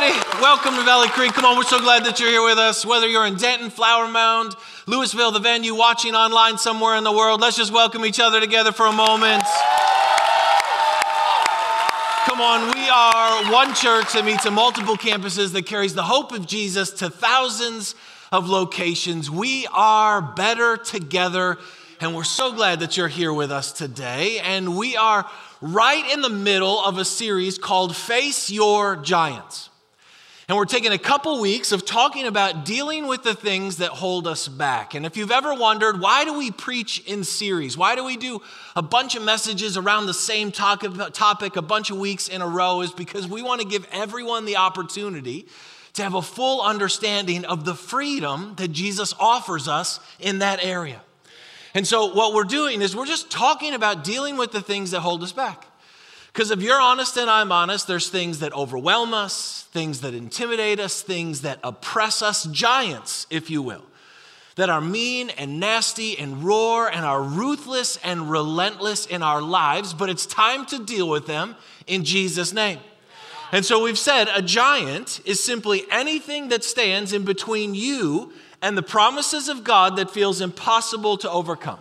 everybody. Welcome to Valley Creek. Come on, we're so glad that you're here with us. Whether you're in Denton, Flower Mound, Lewisville, the venue, watching online somewhere in the world, let's just welcome each other together for a moment. Come on, we are one church that meets in multiple campuses that carries the hope of Jesus to thousands of locations. We are better together, and we're so glad that you're here with us today. And we are right in the middle of a series called Face Your Giants. And we're taking a couple weeks of talking about dealing with the things that hold us back. And if you've ever wondered, why do we preach in series? Why do we do a bunch of messages around the same topic a bunch of weeks in a row? Is because we want to give everyone the opportunity to have a full understanding of the freedom that Jesus offers us in that area. And so, what we're doing is we're just talking about dealing with the things that hold us back. Because if you're honest and I'm honest, there's things that overwhelm us, things that intimidate us, things that oppress us, giants, if you will, that are mean and nasty and roar and are ruthless and relentless in our lives, but it's time to deal with them in Jesus' name. And so we've said a giant is simply anything that stands in between you and the promises of God that feels impossible to overcome.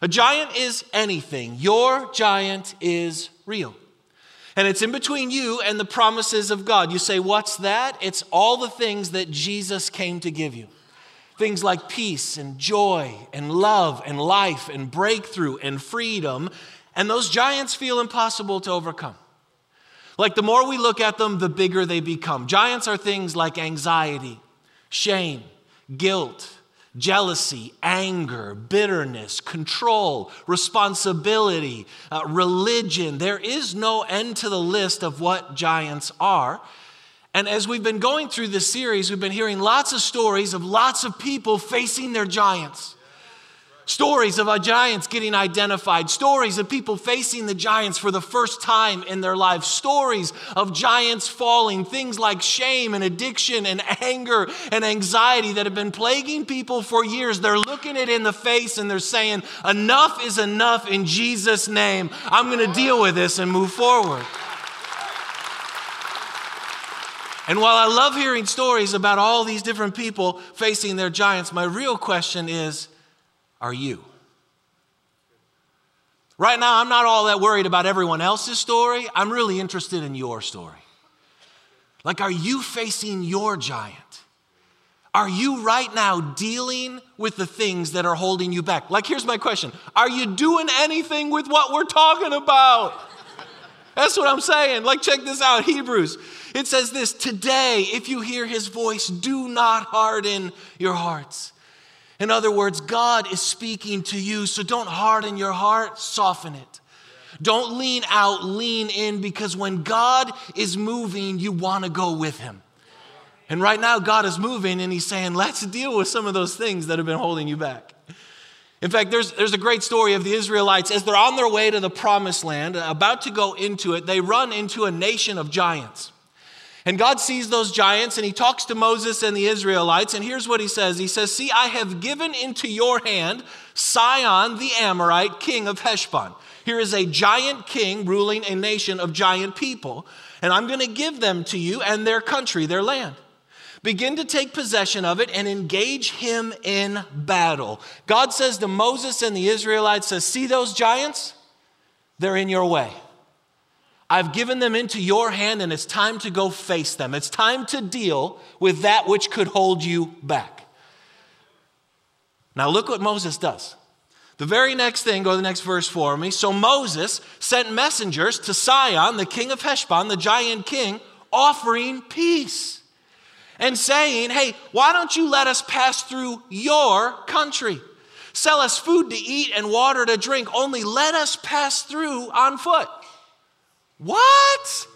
A giant is anything. Your giant is real. And it's in between you and the promises of God. You say, What's that? It's all the things that Jesus came to give you. Things like peace and joy and love and life and breakthrough and freedom. And those giants feel impossible to overcome. Like the more we look at them, the bigger they become. Giants are things like anxiety, shame, guilt, jealousy, anger, bitterness, control, responsibility, uh, religion. There is no end to the list of what giants are. And as we've been going through this series, we've been hearing lots of stories of lots of people facing their giants. Stories of our giants getting identified, stories of people facing the giants for the first time in their lives, stories of giants falling, things like shame and addiction and anger and anxiety that have been plaguing people for years. They're looking it in the face and they're saying, Enough is enough in Jesus' name. I'm going to deal with this and move forward. And while I love hearing stories about all these different people facing their giants, my real question is are you? Right now, I'm not all that worried about everyone else's story. I'm really interested in your story. Like, are you facing your giant? Are you right now dealing with the things that are holding you back? Like, here's my question Are you doing anything with what we're talking about? That's what I'm saying. Like, check this out Hebrews. It says this Today, if you hear his voice, do not harden your hearts in other words, God is speaking to you, so don't harden your heart, soften it. Don't lean out, lean in, because when God is moving, you want to go with Him. And right now, God is moving, and He's saying, let's deal with some of those things that have been holding you back. In fact, there's, there's a great story of the Israelites. As they're on their way to the promised land, about to go into it, they run into a nation of giants. And God sees those giants and he talks to Moses and the Israelites. And here's what he says He says, See, I have given into your hand Sihon the Amorite, king of Heshbon. Here is a giant king ruling a nation of giant people. And I'm going to give them to you and their country, their land. Begin to take possession of it and engage him in battle. God says to Moses and the Israelites, says, See those giants? They're in your way. I've given them into your hand, and it's time to go face them. It's time to deal with that which could hold you back. Now, look what Moses does. The very next thing, go to the next verse for me. So Moses sent messengers to Sihon, the king of Heshbon, the giant king, offering peace and saying, Hey, why don't you let us pass through your country? Sell us food to eat and water to drink, only let us pass through on foot. What?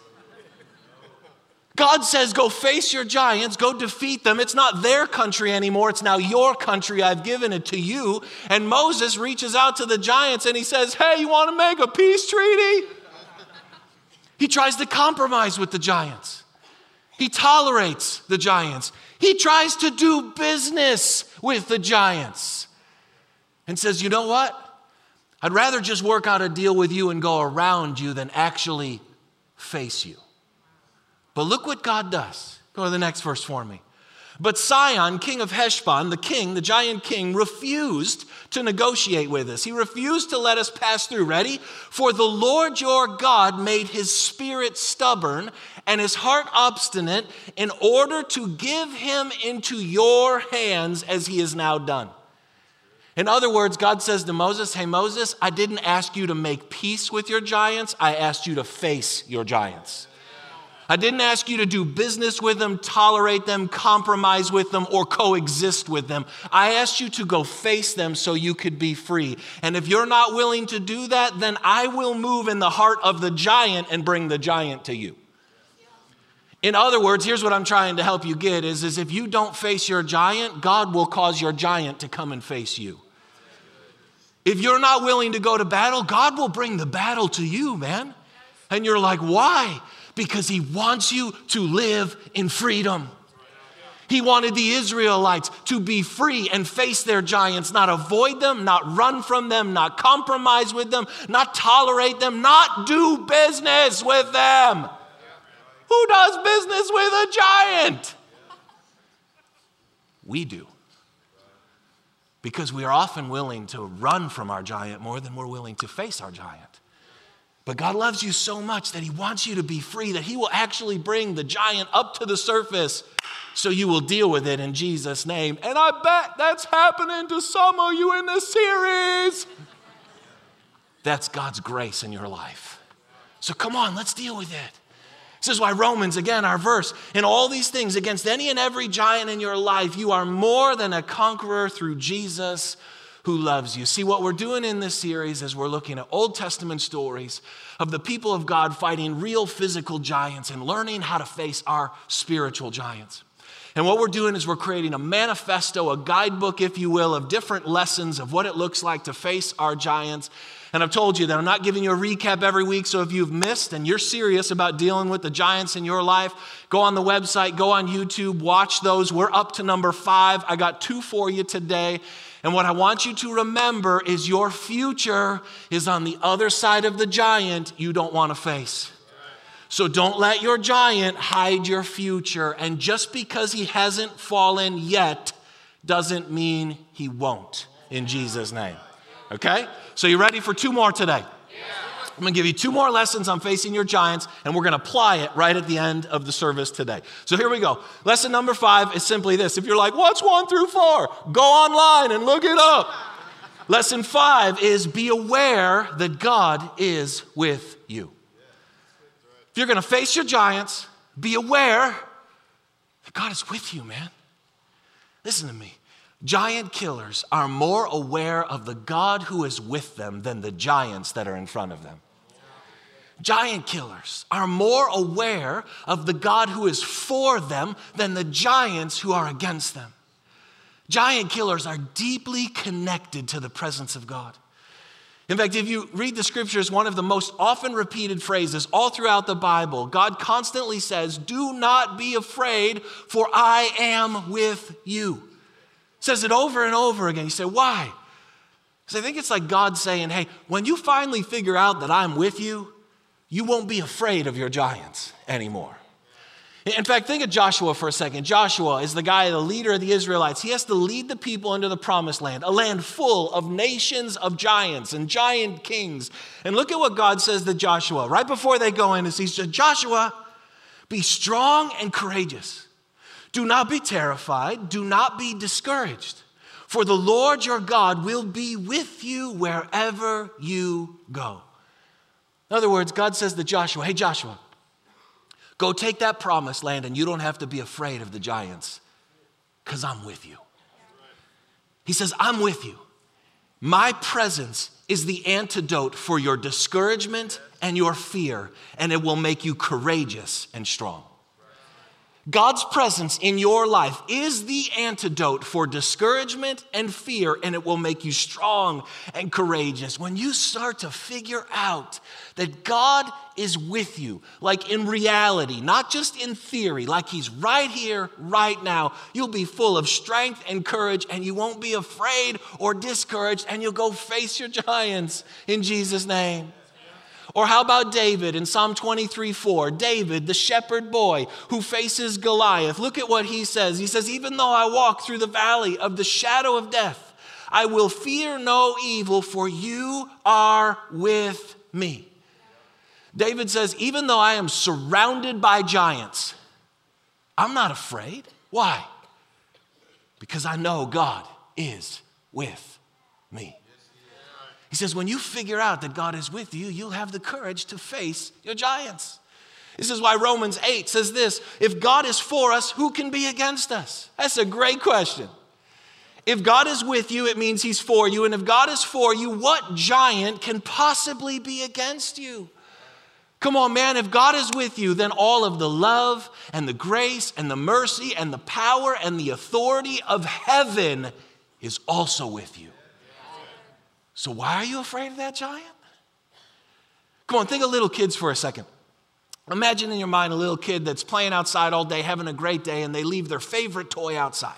God says, Go face your giants, go defeat them. It's not their country anymore, it's now your country. I've given it to you. And Moses reaches out to the giants and he says, Hey, you want to make a peace treaty? He tries to compromise with the giants, he tolerates the giants, he tries to do business with the giants and says, You know what? I'd rather just work out a deal with you and go around you than actually face you. But look what God does. Go to the next verse for me. But Sihon, king of Heshbon, the king, the giant king, refused to negotiate with us. He refused to let us pass through. Ready? For the Lord your God made his spirit stubborn and his heart obstinate in order to give him into your hands as he has now done. In other words, God says to Moses, Hey, Moses, I didn't ask you to make peace with your giants, I asked you to face your giants. I didn't ask you to do business with them, tolerate them, compromise with them, or coexist with them. I asked you to go face them so you could be free. And if you're not willing to do that, then I will move in the heart of the giant and bring the giant to you. In other words, here's what I'm trying to help you get is, is if you don't face your giant, God will cause your giant to come and face you. If you're not willing to go to battle, God will bring the battle to you, man. And you're like, why? because he wants you to live in freedom. He wanted the Israelites to be free and face their giants, not avoid them, not run from them, not compromise with them, not tolerate them, not do business with them. Who does business with a giant? We do. Because we are often willing to run from our giant more than we're willing to face our giant. But God loves you so much that He wants you to be free, that He will actually bring the giant up to the surface so you will deal with it in Jesus' name. And I bet that's happening to some of you in this series. That's God's grace in your life. So come on, let's deal with it. This is why Romans, again, our verse, in all these things, against any and every giant in your life, you are more than a conqueror through Jesus who loves you. See, what we're doing in this series is we're looking at Old Testament stories of the people of God fighting real physical giants and learning how to face our spiritual giants. And what we're doing is we're creating a manifesto, a guidebook, if you will, of different lessons of what it looks like to face our giants. And I've told you that I'm not giving you a recap every week. So if you've missed and you're serious about dealing with the giants in your life, go on the website, go on YouTube, watch those. We're up to number five. I got two for you today. And what I want you to remember is your future is on the other side of the giant you don't want to face. So don't let your giant hide your future. And just because he hasn't fallen yet doesn't mean he won't in Jesus' name. Okay? So you ready for two more today? Yeah. I'm to give you two more lessons on facing your giants, and we're to apply it right at the end of the service today. So here we go. Lesson number five is simply this. If you're like, what's one through four? Go online and look it up. Lesson five is be aware that God is with you. If you're to face your giants, be aware that God is with you, man. Listen to me. Giant killers are more aware of the God who is with them than the giants that are in front of them. Giant killers are more aware of the God who is for them than the giants who are against them. Giant killers are deeply connected to the presence of God. In fact, if you read the scriptures, one of the most often repeated phrases all throughout the Bible, God constantly says, Do not be afraid, for I am with you. Says it over and over again. You say, Why? Because I think it's like God saying, Hey, when you finally figure out that I'm with you, you won't be afraid of your giants anymore. In fact, think of Joshua for a second. Joshua is the guy, the leader of the Israelites. He has to lead the people into the promised land, a land full of nations of giants and giant kings. And look at what God says to Joshua right before they go in. He says, Joshua, be strong and courageous. Do not be terrified. Do not be discouraged. For the Lord your God will be with you wherever you go. In other words, God says to Joshua, Hey, Joshua, go take that promised land and you don't have to be afraid of the giants because I'm with you. He says, I'm with you. My presence is the antidote for your discouragement and your fear, and it will make you courageous and strong. God's presence in your life is the antidote for discouragement and fear, and it will make you strong and courageous. When you start to figure out that God is with you, like in reality, not just in theory, like He's right here, right now, you'll be full of strength and courage, and you won't be afraid or discouraged, and you'll go face your giants in Jesus' name. Or how about David in Psalm 23 4? David, the shepherd boy who faces Goliath. Look at what he says. He says, Even though I walk through the valley of the shadow of death, I will fear no evil, for you are with me. David says, Even though I am surrounded by giants, I'm not afraid. Why? Because I know God is with me. He says, when you figure out that God is with you, you'll have the courage to face your giants. This is why Romans 8 says this if God is for us, who can be against us? That's a great question. If God is with you, it means He's for you. And if God is for you, what giant can possibly be against you? Come on, man, if God is with you, then all of the love and the grace and the mercy and the power and the authority of heaven is also with you. So, why are you afraid of that giant? Come on, think of little kids for a second. Imagine in your mind a little kid that's playing outside all day, having a great day, and they leave their favorite toy outside.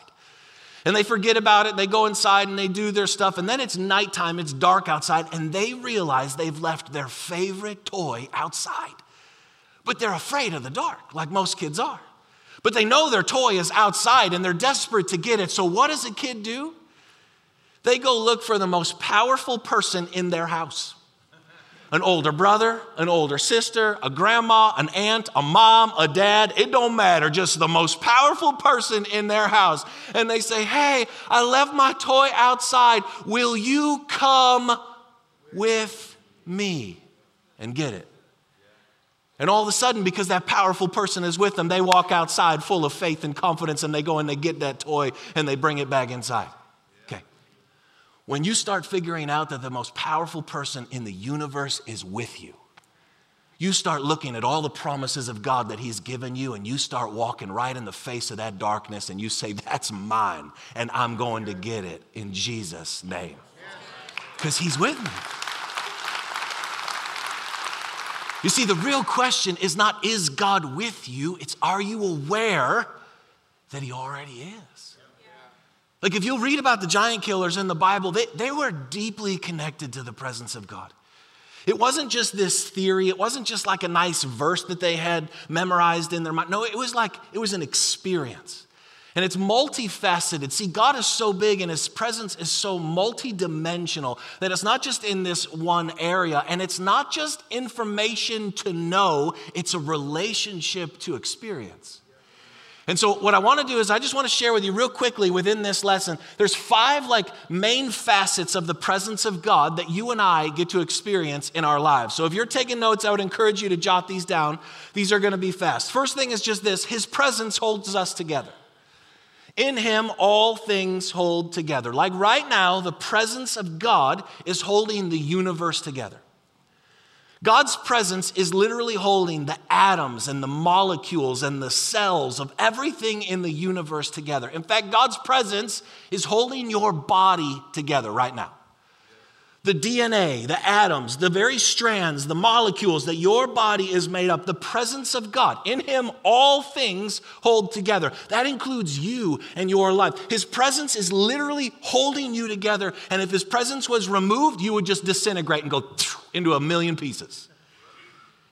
And they forget about it, they go inside and they do their stuff, and then it's nighttime, it's dark outside, and they realize they've left their favorite toy outside. But they're afraid of the dark, like most kids are. But they know their toy is outside and they're desperate to get it. So, what does a kid do? They go look for the most powerful person in their house an older brother, an older sister, a grandma, an aunt, a mom, a dad, it don't matter, just the most powerful person in their house. And they say, Hey, I left my toy outside. Will you come with me and get it? And all of a sudden, because that powerful person is with them, they walk outside full of faith and confidence and they go and they get that toy and they bring it back inside. When you start figuring out that the most powerful person in the universe is with you, you start looking at all the promises of God that He's given you, and you start walking right in the face of that darkness, and you say, That's mine, and I'm going to get it in Jesus' name. Because He's with me. You see, the real question is not, Is God with you? It's, Are you aware that He already is? Like, if you'll read about the giant killers in the Bible, they, they were deeply connected to the presence of God. It wasn't just this theory, it wasn't just like a nice verse that they had memorized in their mind. No, it was like, it was an experience. And it's multifaceted. See, God is so big and His presence is so multidimensional that it's not just in this one area and it's not just information to know, it's a relationship to experience. And so what I want to do is I just want to share with you real quickly within this lesson. There's five like main facets of the presence of God that you and I get to experience in our lives. So if you're taking notes, I would encourage you to jot these down. These are going to be fast. First thing is just this, his presence holds us together. In him, all things hold together. Like right now, the presence of God is holding the universe together. God's presence is literally holding the atoms and the molecules and the cells of everything in the universe together. In fact, God's presence is holding your body together right now the DNA, the atoms, the very strands, the molecules that your body is made up, the presence of God. In Him, all things hold together. That includes you and your life. His presence is literally holding you together. And if His presence was removed, you would just disintegrate and go into a million pieces.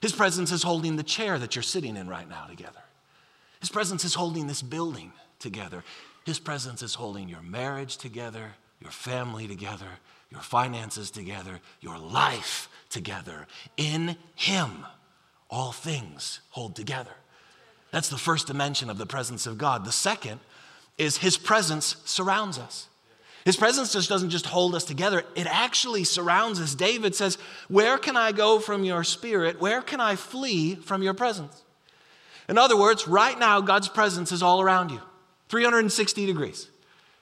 His presence is holding the chair that you're sitting in right now together. His presence is holding this building together. His presence is holding your marriage together, your family together, your finances together, your life together. In Him, all things hold together. That's the first dimension of the presence of God. The second is His presence surrounds us. His presence just doesn't just hold us together, it actually surrounds us. David says, Where can I go from your spirit? Where can I flee from your presence? In other words, right now, God's presence is all around you, 360 degrees.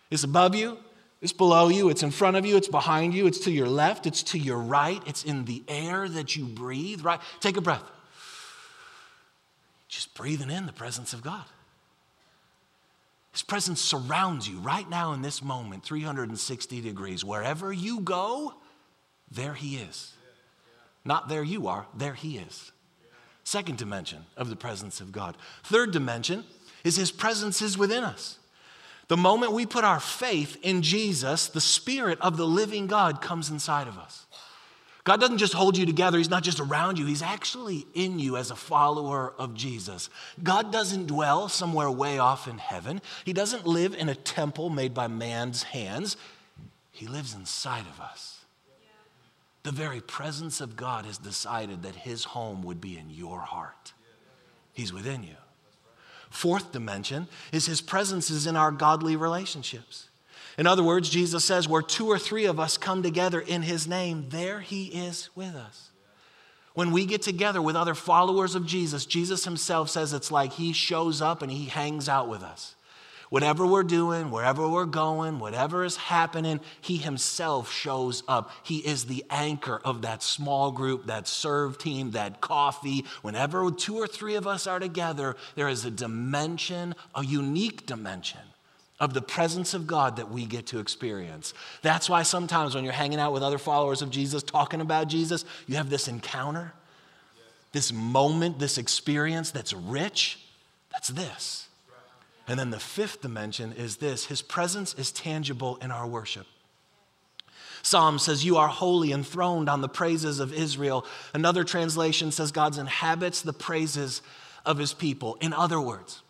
It's above you, it's below you, it's in front of you, it's behind you, it's to your left, it's to your right, it's in the air that you breathe, right? Take a breath. Just breathing in the presence of God. His presence surrounds you right now in this moment, 360 degrees. Wherever you go, there He is. Not there you are, there He is. Second dimension of the presence of God. Third dimension is His presence is within us. The moment we put our faith in Jesus, the Spirit of the living God comes inside of us. God doesn't just hold you together, He's not just around you, He's actually in you as a follower of Jesus. God doesn't dwell somewhere way off in heaven, He doesn't live in a temple made by man's hands, He lives inside of us. The very presence of God has decided that His home would be in your heart, He's within you. Fourth dimension is His presence is in our godly relationships. In other words, Jesus says, where two or three of us come together in his name, there he is with us. When we get together with other followers of Jesus, Jesus himself says it's like he shows up and he hangs out with us. Whatever we're doing, wherever we're going, whatever is happening, he himself shows up. He is the anchor of that small group, that serve team, that coffee. Whenever two or three of us are together, there is a dimension, a unique dimension of the presence of God that we get to experience. That's why sometimes when you're hanging out with other followers of Jesus, talking about Jesus, you have this encounter, this moment, this experience that's rich. That's this. And then the fifth dimension is this His presence is tangible in our worship. Psalm says, You are holy, enthroned on the praises of Israel. Another translation says, God inhabits the praises of his people. In other words,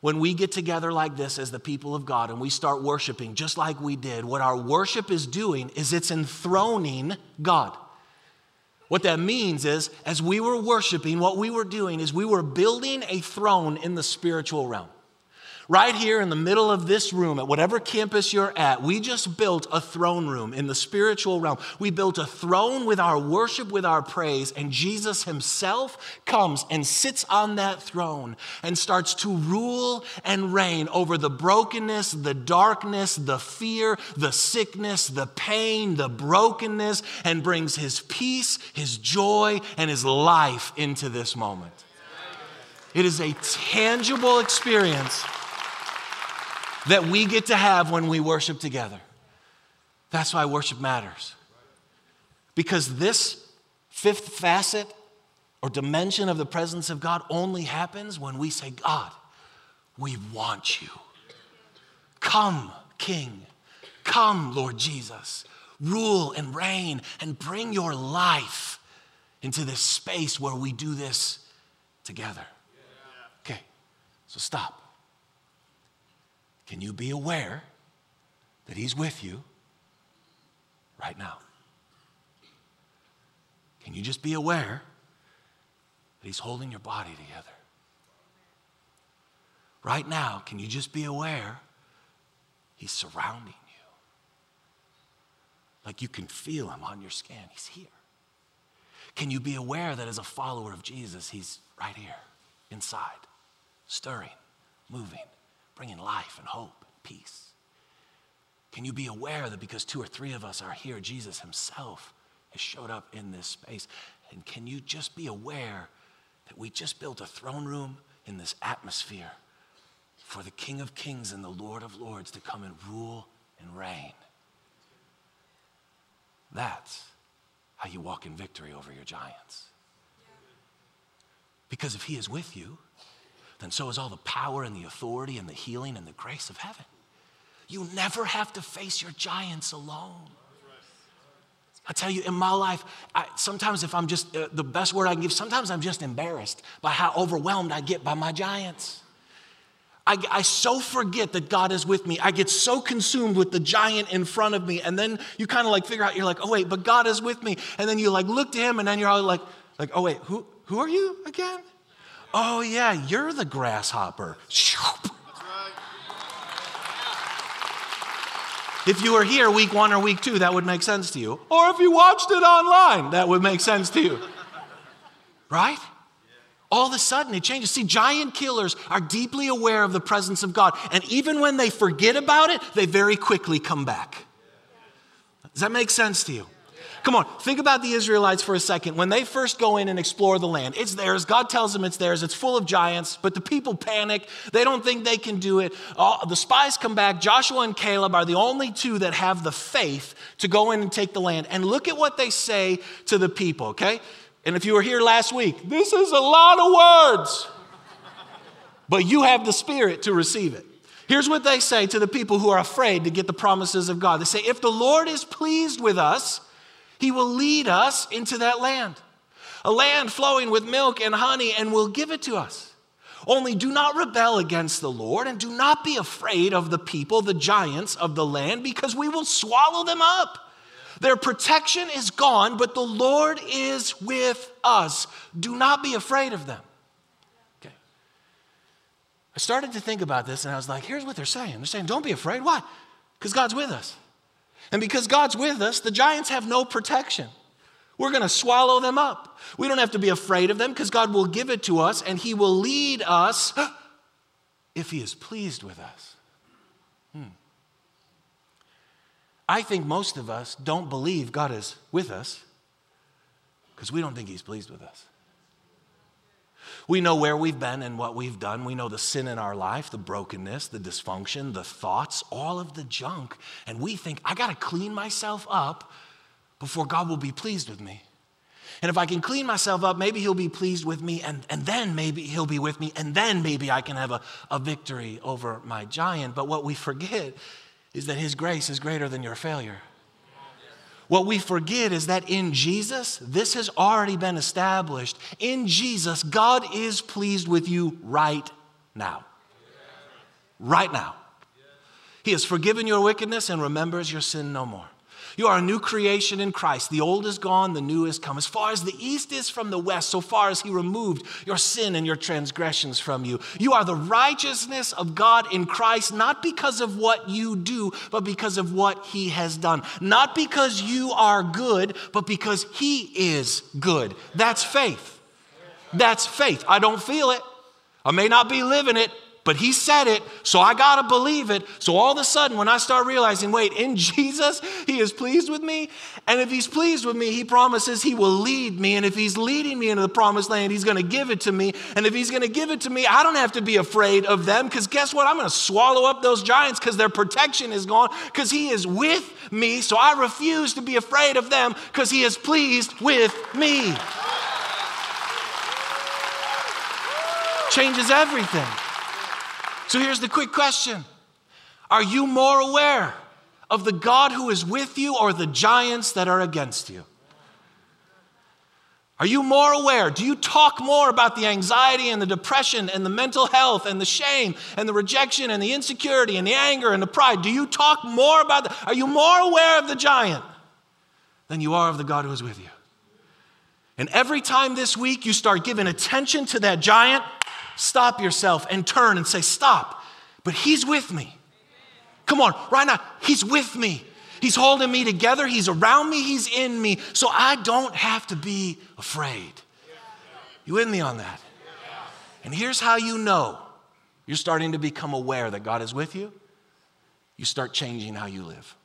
when we get together like this as the people of God and we start worshiping just like we did, what our worship is doing is it's enthroning God. What that means is, as we were worshiping, what we were doing is we were building a throne in the spiritual realm. Right here in the middle of this room, at whatever campus you're at, we just built a throne room in the spiritual realm. We built a throne with our worship, with our praise, and Jesus himself comes and sits on that throne and starts to rule and reign over the brokenness, the darkness, the fear, the sickness, the pain, the brokenness, and brings his peace, his joy, and his life into this moment. It is a tangible experience that we get to have when we worship together. That's why worship matters. Because this fifth facet or dimension of the presence of God only happens when we say, God, we want you. Come, King. Come, Lord Jesus. Rule and reign and bring your life into this space where we do this together. Okay, so stop. Can you be aware that He's with you right now? Can you just be aware that He's holding your body together? Right now, can you just be aware He's surrounding you? Like you can feel Him on your skin. He's here. Can you be aware that as a follower of Jesus, He's right here, inside, stirring, moving? Bringing life and hope and peace. Can you be aware that because two or three of us are here, Jesus himself has showed up in this space? And can you just be aware that we just built a throne room in this atmosphere for the King of Kings and the Lord of Lords to come and rule and reign? That's how you walk in victory over your giants. Because if he is with you, then so is all the power and the authority and the healing and the grace of heaven. You never have to face your giants alone. I tell you, in my life, I, sometimes if I'm just, uh, the best word I can give, sometimes I'm just embarrassed by how overwhelmed I get by my giants. I, I, so forget that God is with me. I get so consumed with the giant in front of me. And then you kind of like figure out, you're like, oh, wait, but God is with me. And then you like look to him and then you're all like, like, oh, wait, who, who are you again? Oh, yeah, you're the grasshopper. If you were here week one or week two, that would make sense to you. Or if you watched it online, that would make sense to you. Right? All of a sudden, it changes. See, giant killers are deeply aware of the presence of God. And even when they forget about it, they very quickly come back. Does that make sense to you? Come on, think about the Israelites for a second. When they first go in and explore the land, it's theirs. God tells them it's theirs. It's full of giants, but the people panic. They don't think they can do it. All, the spies come back. Joshua and Caleb are the only two that have the faith to go in and take the land. And look at what they say to the people, okay? And if you were here last week, this is a lot of words, but you have the spirit to receive it. Here's what they say to the people who are afraid to get the promises of God. They say, If the Lord is pleased with us, He will lead us into that land, a land flowing with milk and honey, and will give it to us. Only do not rebel against the Lord, and do not be afraid of the people, the giants of the land, because we will swallow them up. Their protection is gone, but the Lord is with us. Do not be afraid of them. Okay. I started to think about this, and I was like, here's what they're saying. They're saying, don't be afraid. Why? Because God's with us. And because God's with us, the giants have no protection. We're going to swallow them up. We don't have to be afraid of them because God will give it to us and He will lead us if He is pleased with us. Hmm. I think most of us don't believe God is with us because we don't think He's pleased with us. We know where we've been and what we've done. We know the sin in our life, the brokenness, the dysfunction, the thoughts, all of the junk. And we think, I got to clean myself up before God will be pleased with me. And if I can clean myself up, maybe He'll be pleased with me, and, and then maybe He'll be with me, and then maybe I can have a, a victory over my giant. But what we forget is that His grace is greater than your failure. What we forget is that in Jesus, this has already been established. In Jesus, God is pleased with you right now. Right now. He has forgiven your wickedness and remembers your sin no more. You are a new creation in Christ. The old is gone, the new is come. As far as the east is from the west, so far as He removed your sin and your transgressions from you. You are the righteousness of God in Christ, not because of what you do, but because of what He has done. Not because you are good, but because He is good. That's faith. That's faith. I don't feel it. I may not be living it, but he said it, so I got to believe it. So all of a sudden, when I start realizing, wait, in Jesus, he is pleased with me. And if he's pleased with me, he promises he will lead me. And if he's leading me into the promised land, he's going to give it to me. And if he's going to give it to me, I don't have to be afraid of them because guess what? I'm going to swallow up those giants because their protection is gone because he is with me. So I refuse to be afraid of them because he is pleased with me. Changes everything. So here's the quick question Are you more aware of the God who is with you or the giants that are against you? Are you more aware? Do you talk more about the anxiety and the depression and the mental health and the shame and the rejection and the insecurity and the anger and the pride? Do you talk more about that? Are you more aware of the giant than you are of the God who is with you? And every time this week you start giving attention to that giant, stop yourself and turn and say, Stop. But He's with me. Come on, right now, He's with me. He's holding me together. He's around me. He's in me. So I don't have to be afraid. You with me on that? And here's how you know you're starting to become aware that God is with you. You start changing how you live.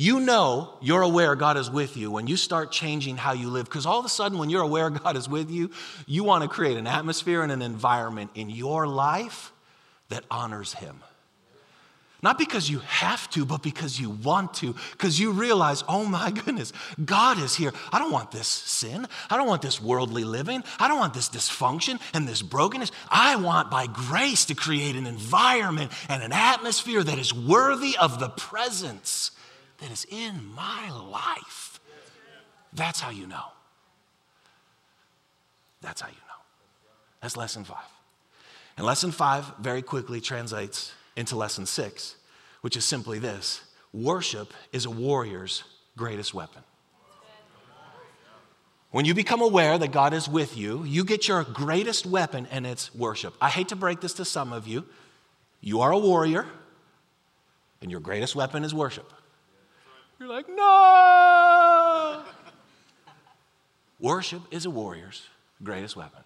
You know you're aware God is with you when you start changing how you live. Because all of a sudden, when you're aware God is with you, you want to create an atmosphere and an environment in your life that honors Him. Not because you have to, but because you want to. Because you realize, oh my goodness, God is here. I don't want this sin. I don't want this worldly living. I don't want this dysfunction and this brokenness. I want, by grace, to create an environment and an atmosphere that is worthy of the presence that is in my life. That's how you know. That's how you know. That's lesson five. And lesson five very quickly translates into lesson six, which is simply this worship is a warrior's greatest weapon. When you become aware that God is with you, you get your greatest weapon, and it's worship. I hate to break this to some of you. You are a warrior, and your greatest weapon is worship. You're like, no. Worship is a warrior's greatest weapon.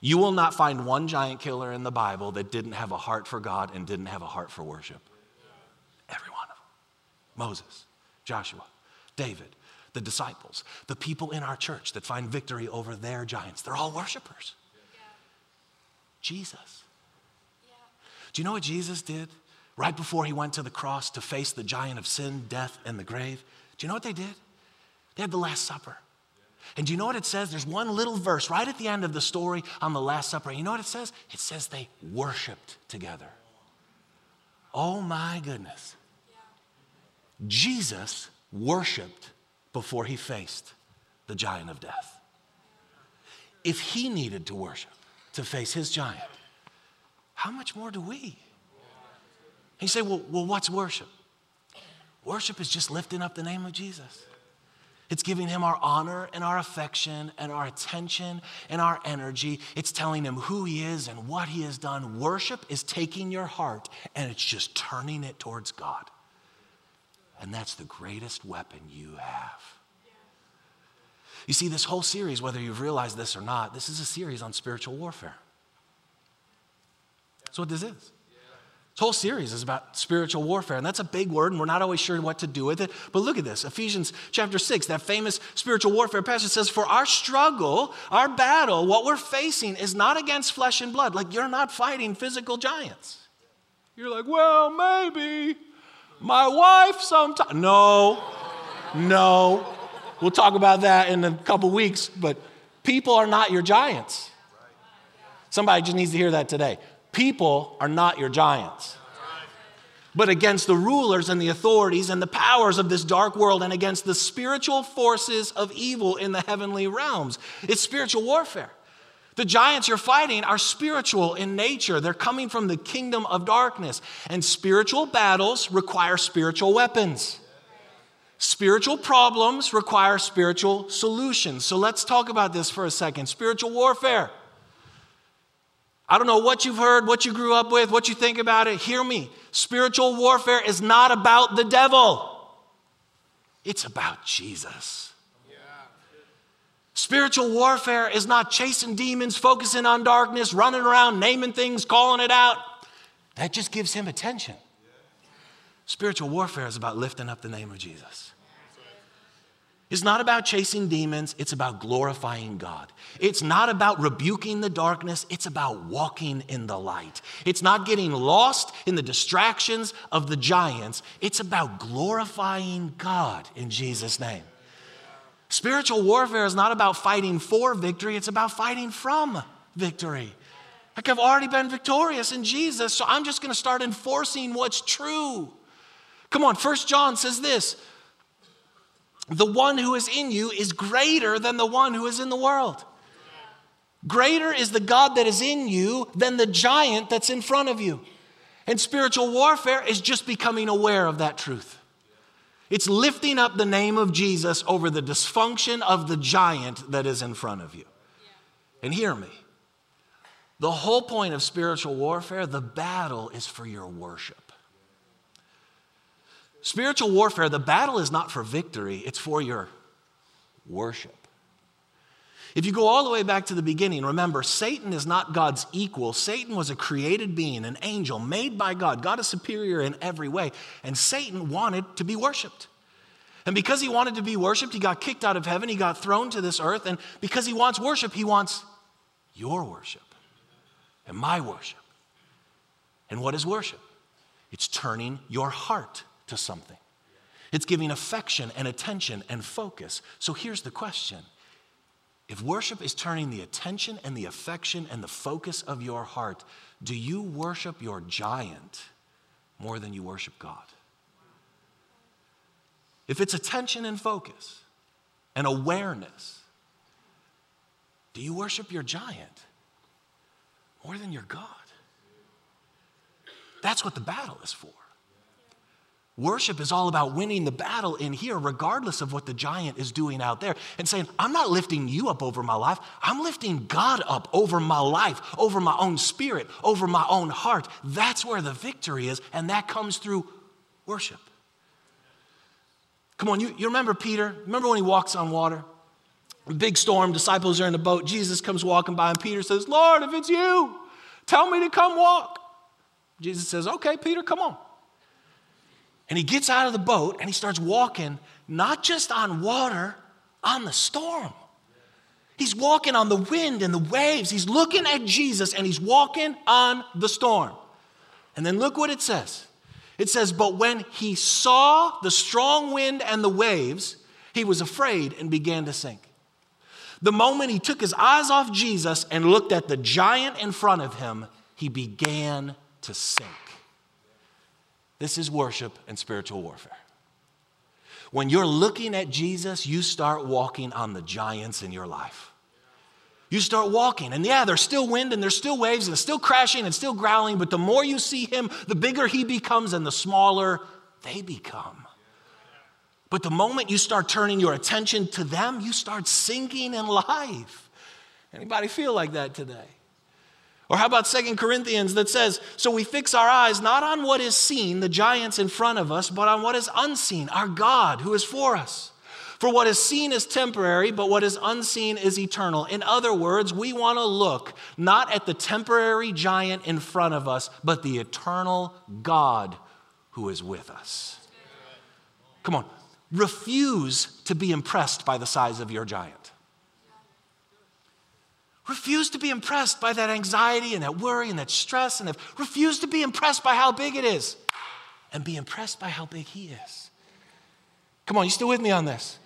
You will not find one giant killer in the Bible that didn't have a heart for God and didn't have a heart for worship. Every one of them. Moses, Joshua, David, the disciples, the people in our church that find victory over their giants. They're all worshipers. Jesus. Do you know what Jesus did? Right before he went to the cross to face the giant of sin, death, and the grave, do you know what they did? They had the Last Supper. And do you know what it says? There's one little verse right at the end of the story on the Last Supper. You know what it says? It says they worshiped together. Oh my goodness. Jesus worshiped before he faced the giant of death. If he needed to worship to face his giant, how much more do we? You say, well, well, what's worship? Worship is just lifting up the name of Jesus. It's giving him our honor and our affection and our attention and our energy. It's telling him who he is and what he has done. Worship is taking your heart and it's just turning it towards God. And that's the greatest weapon you have. You see, this whole series, whether you've realized this or not, this is a series on spiritual warfare. That's what this is. This whole series is about spiritual warfare, and that's a big word, and we're not always sure what to do with it. But look at this Ephesians chapter 6, that famous spiritual warfare passage says, For our struggle, our battle, what we're facing is not against flesh and blood. Like you're not fighting physical giants. You're like, Well, maybe my wife sometimes. No, no. We'll talk about that in a couple weeks, but people are not your giants. Somebody just needs to hear that today. People are not your giants. But against the rulers and the authorities and the powers of this dark world and against the spiritual forces of evil in the heavenly realms. It's spiritual warfare. The giants you're fighting are spiritual in nature. They're coming from the kingdom of darkness. And spiritual battles require spiritual weapons. Spiritual problems require spiritual solutions. So let's talk about this for a second. Spiritual warfare. I don't know what you've heard, what you grew up with, what you think about it. Hear me. Spiritual warfare is not about the devil, it's about Jesus. Spiritual warfare is not chasing demons, focusing on darkness, running around, naming things, calling it out. That just gives him attention. Spiritual warfare is about lifting up the name of Jesus. It's not about chasing demons, it's about glorifying God. It's not about rebuking the darkness, it's about walking in the light. It's not getting lost in the distractions of the giants, it's about glorifying God in Jesus' name. Spiritual warfare is not about fighting for victory, it's about fighting from victory. Like I've already been victorious in Jesus, so I'm just to start enforcing what's true. Come on, First John says this the one who is in you is greater than the one who is in the world. Greater is the God that is in you than the giant that's in front of you. And spiritual warfare is just becoming aware of that truth. It's lifting up the name of Jesus over the dysfunction of the giant that is in front of you. And hear me the whole point of spiritual warfare, the battle is for your worship. Spiritual warfare, the battle is not for victory, it's for your worship. If you go all the way back to the beginning, remember, Satan is not God's equal. Satan was a created being, an angel made by God. God is superior in every way. And Satan wanted to be worshiped. And because he wanted to be worshiped, he got kicked out of heaven, he got thrown to this earth. And because he wants worship, he wants your worship and my worship. And what is worship? It's turning your heart to something. It's giving affection and attention and focus. So here's the question If worship is turning the attention and the affection and the focus of your heart, do you worship your giant more than you worship God? If it's attention and focus and awareness, do you worship your giant more than your God? That's what the battle is for. Worship is all about winning the battle in here, regardless of what the giant is doing out there, and saying, I'm not lifting you up over my life. I'm lifting God up over my life, over my own spirit, over my own heart. That's where the victory is, and that comes through worship. Come on, you, you remember Peter? Remember when he walks on water? Big storm, disciples are in the boat. Jesus comes walking by, and Peter says, Lord, if it's you, tell me to come walk. Jesus says, Okay, Peter, come on. And he gets out of the boat and he starts walking, not just on water, on the storm. He's walking on the wind and the waves. He's looking at Jesus and he's walking on the storm. And then look what it says it says, But when he saw the strong wind and the waves, he was afraid and began to sink. The moment he took his eyes off Jesus and looked at the giant in front of him, he began to sink. This is worship and spiritual warfare. When you're looking at Jesus, you start walking on the giants in your life. You start walking, and yeah, there's still wind and there's still waves and it's still crashing and still growling, but the more you see him, the bigger he becomes and the smaller they become. But the moment you start turning your attention to them, you start sinking in life. Anybody feel like that today? Or how about Second Corinthians that says, So we fix our eyes not on what is seen, the giants in front of us, but on what is unseen, our God who is for us. For what is seen is temporary, but what is unseen is eternal. In other words, we want to look not at the temporary giant in front of us, but the eternal God who is with us. Come on, refuse to be impressed by the size of your giant. Refuse to be impressed by that anxiety and that worry and that stress, and refuse to be impressed by how big it is, and be impressed by how big He is. Come on, you still with me on this?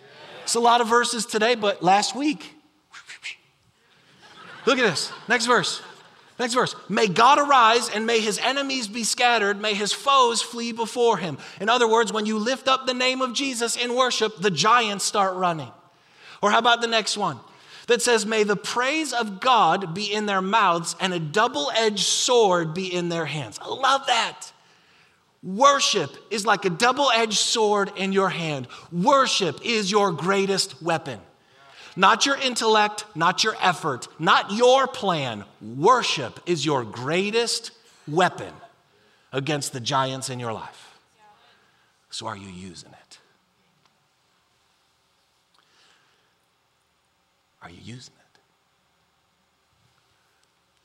It's a lot of verses today, but last week, look at this. Next verse. Next verse. May God arise and may his enemies be scattered. May his foes flee before him. In other words, when you lift up the name of Jesus in worship, the giants start running. Or how about the next one? That says, May the praise of God be in their mouths and a double edged sword be in their hands. I love that. Worship is like a double edged sword in your hand. Worship is your greatest weapon. Not your intellect, not your effort, not your plan. Worship is your greatest weapon against the giants in your life. So, are you using it? Are you using it?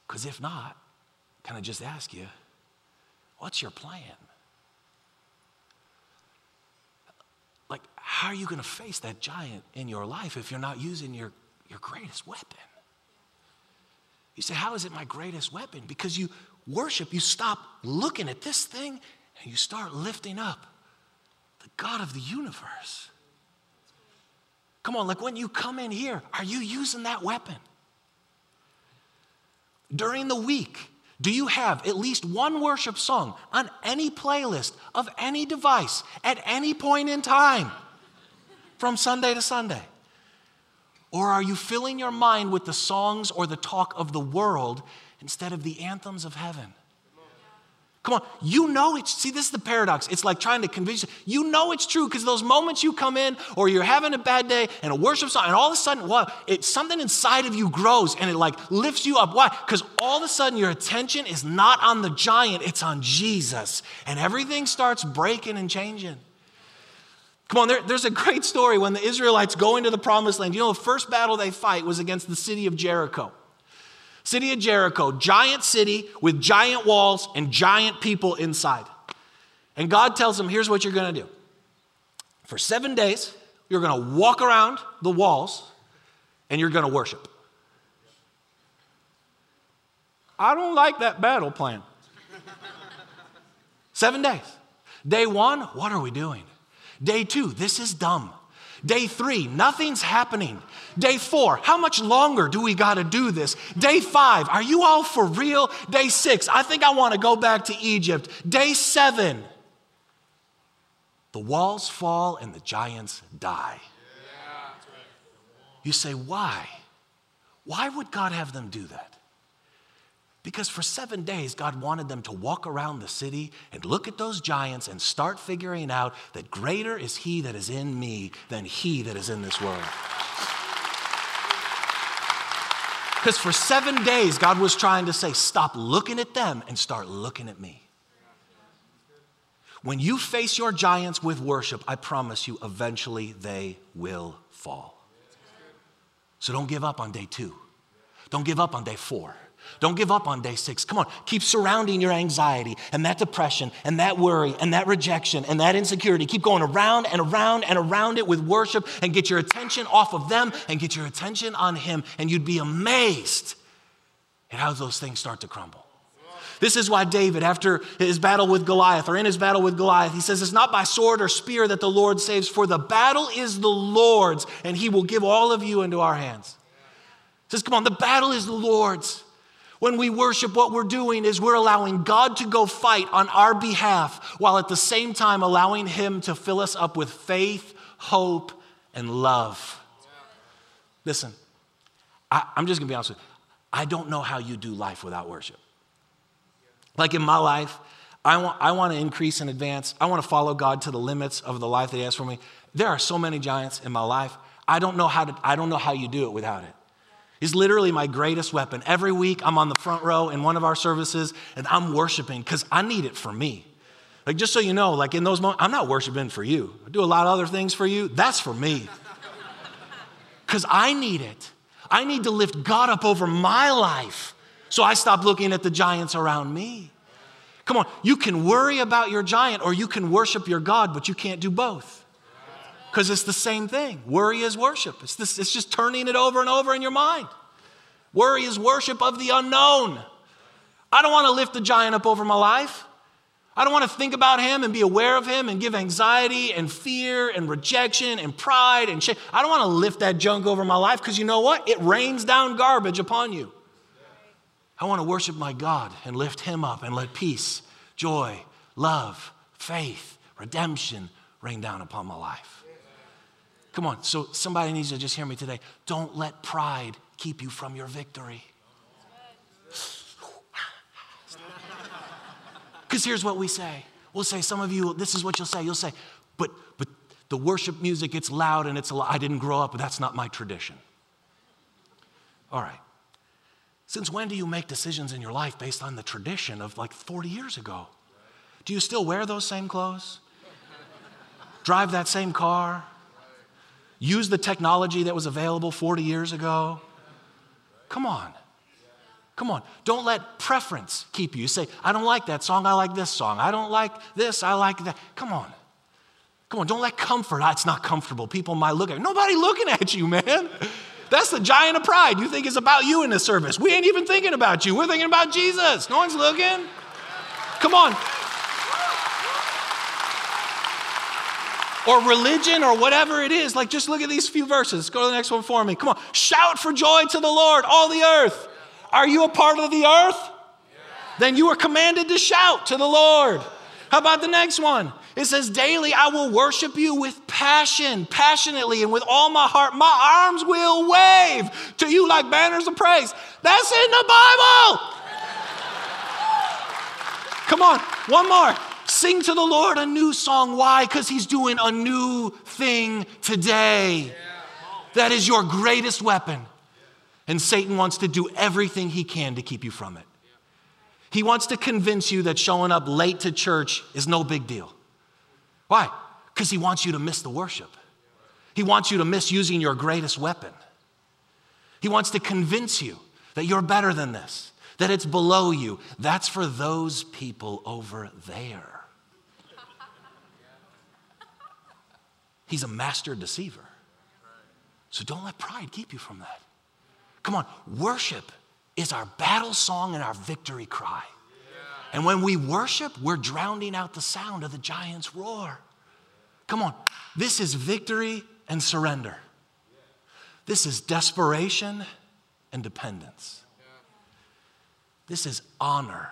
Because if not, can I just ask you, what's your plan? Like, how are you going to face that giant in your life if you're not using your, your greatest weapon? You say, How is it my greatest weapon? Because you worship, you stop looking at this thing and you start lifting up the God of the universe. Come on, like when you come in here, are you using that weapon? During the week, do you have at least one worship song on any playlist of any device at any point in time from Sunday to Sunday? Or are you filling your mind with the songs or the talk of the world instead of the anthems of heaven? Come on, you know it's, see, this is the paradox. It's like trying to convince you. You know it's true because those moments you come in or you're having a bad day and a worship song, and all of a sudden, what? It's something inside of you grows and it like lifts you up. Why? Because all of a sudden your attention is not on the giant, it's on Jesus. And everything starts breaking and changing. Come on, there, there's a great story when the Israelites go into the promised land. You know, the first battle they fight was against the city of Jericho. City of Jericho, giant city with giant walls and giant people inside. And God tells them, here's what you're going to do. For seven days, you're going to walk around the walls and you're going to worship. I don't like that battle plan. Seven days. Day one, what are we doing? Day two, this is dumb. Day three, nothing's happening. Day four, how much longer do we got to do this? Day five, are you all for real? Day six, I think I want to go back to Egypt. Day seven, the walls fall and the giants die. You say, why? Why would God have them do that? Because for seven days, God wanted them to walk around the city and look at those giants and start figuring out that greater is He that is in me than He that is in this world. Because for seven days, God was trying to say, stop looking at them and start looking at me. When you face your giants with worship, I promise you, eventually they will fall. So don't give up on day two. Don't give up on day four. Don't give up on day six. Come on, keep surrounding your anxiety and that depression and that worry and that rejection and that insecurity. Keep going around and around and around it with worship and get your attention off of them and get your attention on Him. And you'd be amazed at how those things start to crumble. This is why David, after his battle with Goliath, or in his battle with Goliath, he says, It's not by sword or spear that the Lord saves, for the battle is the Lord's, and he will give all of you into our hands. He says, Come on, the battle is the Lord's. When we worship, what we're doing is we're allowing God to go fight on our behalf while at the same time allowing Him to fill us up with faith, hope, and love. Listen, I, am just gonna be honest with you. I don't know how you do life without worship. Like in my life, I want, I want to increase and advance. I want to follow God to the limits of the life that He has for me. There are so many giants in my life. I don't know how to, I don't know how you do it without it. He's literally my greatest weapon. Every week I'm on the front row in one of our services and I'm worshiping because I need it for me. Like, just so you know, like in those moments, I'm not worshiping for you. I do a lot of other things for you. That's for me. Because I need it. I need to lift God up over my life so I stop looking at the giants around me. Come on, you can worry about your giant or you can worship your God, but you can't do both. Because it's the same thing. Worry is worship, it's, this, it's just turning it over and over in your mind. Worry is worship of the unknown. I don't want to lift the giant up over my life. I don't want to think about him and be aware of him and give anxiety and fear and rejection and pride and shame. I don't want to lift that junk over my life because you know what? It rains down garbage upon you. I want to worship my God and lift him up and let peace, joy, love, faith, redemption rain down upon my life. Come on, so somebody needs to just hear me today. Don't let pride keep you from your victory. Because here's what we say. We'll say, some of you, this is what you'll say. You'll say, but, but the worship music, it's loud and it's a lot. I didn't grow up, but that's not my tradition. All right. Since when do you make decisions in your life based on the tradition of like 40 years ago? Do you still wear those same clothes? Drive that same car? Use the technology that was available 40 years ago? Come on. Come on, don't let preference keep you. Say, I don't like that song, I like this song. I don't like this, I like that. Come on. Come on, don't let comfort. Ah, it's not comfortable. People might look at you. Nobody looking at you, man. That's the giant of pride. You think it's about you in this service. We ain't even thinking about you. We're thinking about Jesus. No one's looking. Come on. Or religion or whatever it is. Like, just look at these few verses. Go to the next one for me. Come on. Shout for joy to the Lord, all the earth. Are you a part of the earth? Then you are commanded to shout to the Lord. How about the next one? It says, Daily I will worship you with passion, passionately, and with all my heart. My arms will wave to you like banners of praise. That's in the Bible. Come on, one more. Sing to the Lord a new song. Why? Because He's doing a new thing today. That is your greatest weapon. And Satan wants to do everything he can to keep you from it. He wants to convince you that showing up late to church is no big deal. Why? Because he wants you to miss the worship. He wants you to miss using your greatest weapon. He wants to convince you that you're better than this, that it's below you. That's for those people over there. He's a master deceiver. So don't let pride keep you from that. Come on, worship is our battle song and our victory cry. And when we worship, we're drowning out the sound of the giant's roar. Come on, this is victory and surrender. This is desperation and dependence. This is honor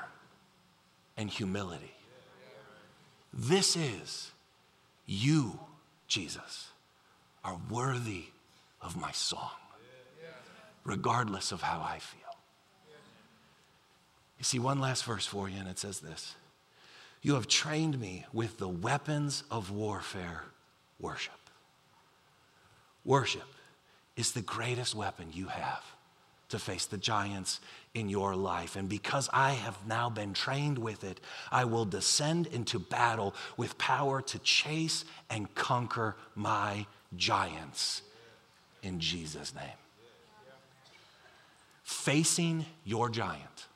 and humility. This is you, Jesus, are worthy of my song regardless of how I feel. You see, one last verse for you, and it says this You have trained me with the weapons of warfare, worship. Worship is the greatest weapon you have to face the giants in your life. And because I have now been trained with it, I will descend into battle with power to chase and conquer my giants in Jesus' name facing your giant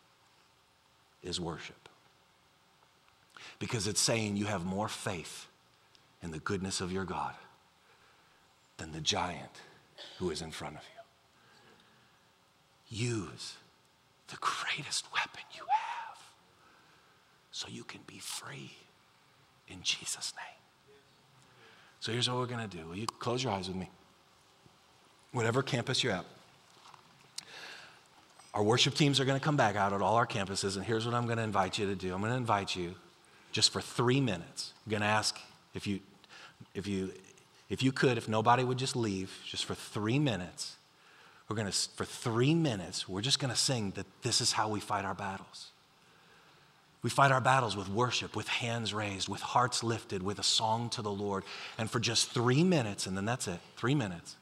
is worship. Because it's saying you have more faith in the goodness of your God than the giant who is in front of you. Use the greatest weapon you have so you can be free in Jesus' name. So here's what we're going to do. Will you close your eyes with me? Whatever campus you're at. Our worship teams are going to come back out at all our campuses, and here's what I'm going to invite you to do. I'm going to invite you just for three minutes. I'm going to ask if you, if you, if you could, if nobody would just leave, just for three minutes, we're going to, for three minutes, we're just going to sing that this is how we fight our battles. We fight our battles with worship, with hands raised, with hearts lifted, with a song to the Lord. And for just three minutes, and then that's it, three minutes,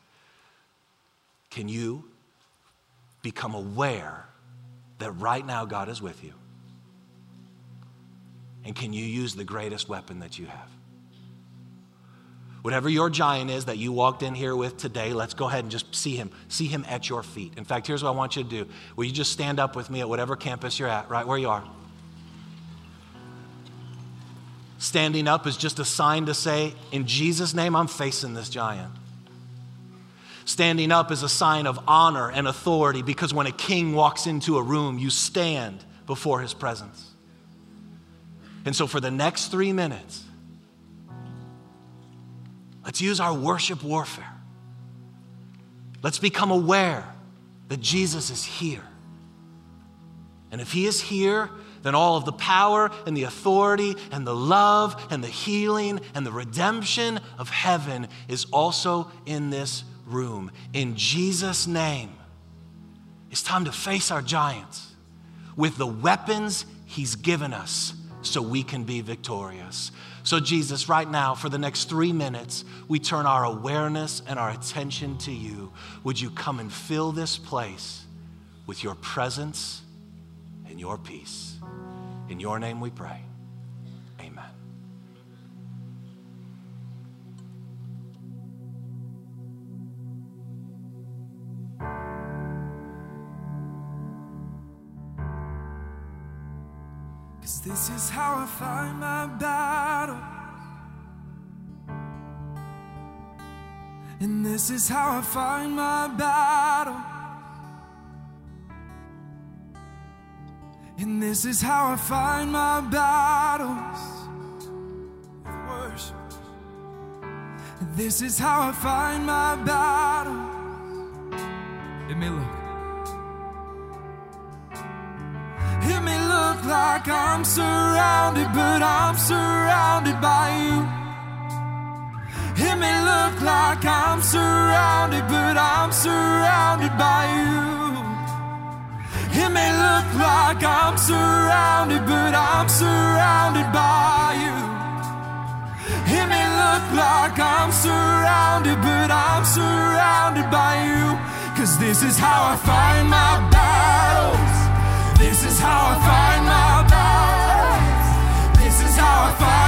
can you become aware that right now God is with you? And can you use the greatest weapon that you have? Whatever your giant is that you walked in here with today, let's go ahead and just see him. See him at your feet. In fact, here's what I want you to do. Will you just stand up with me at whatever campus you're at, right where you are? Standing up is just a sign to say, in Jesus' name, I'm facing this giant. Standing up is a sign of honor and authority because when a king walks into a room, you stand before his presence. And so, for the next three minutes, let's use our worship warfare. Let's become aware that Jesus is here. And if he is here, then all of the power and the authority and the love and the healing and the redemption of heaven is also in this room. In Jesus' name, it's time to face our giants with the weapons He's given us so we can be victorious. So, Jesus, right now, for the next three minutes, we turn our awareness and our attention to you. Would you come and fill this place with your presence and your peace? In your name we pray. This is how I find my battle. And this is how I find my battle. And this is how I find my battles. Worship. This is how I find my battles. It may look. Like I'm surrounded, but I'm surrounded by you. It may look like I'm surrounded, but I'm surrounded by you. It may look like I'm surrounded, but I'm surrounded by you. It may look like I'm surrounded, but I'm surrounded by you. Cause this is how I find my fire.